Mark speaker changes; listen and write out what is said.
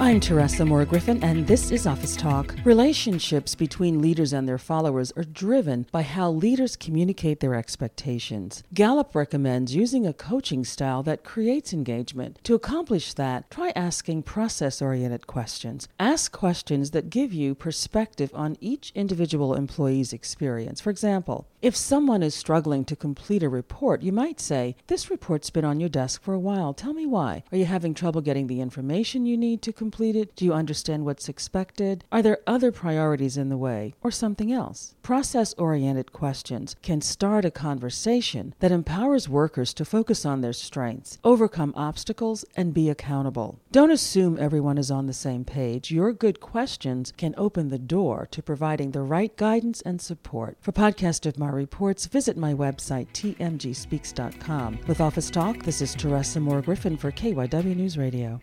Speaker 1: I'm Teresa Moore Griffin, and this is Office Talk. Relationships between leaders and their followers are driven by how leaders communicate their expectations. Gallup recommends using a coaching style that creates engagement. To accomplish that, try asking process oriented questions. Ask questions that give you perspective on each individual employee's experience. For example, if someone is struggling to complete a report, you might say, This report's been on your desk for a while. Tell me why. Are you having trouble getting the information you need to complete it? Do you understand what's expected? Are there other priorities in the way or something else? Process oriented questions can start a conversation that empowers workers to focus on their strengths, overcome obstacles, and be accountable. Don't assume everyone is on the same page. Your good questions can open the door to providing the right guidance and support. For podcast of my reports, visit my website, tmgspeaks.com. With Office Talk, this is Teresa Moore Griffin for KYW News Radio.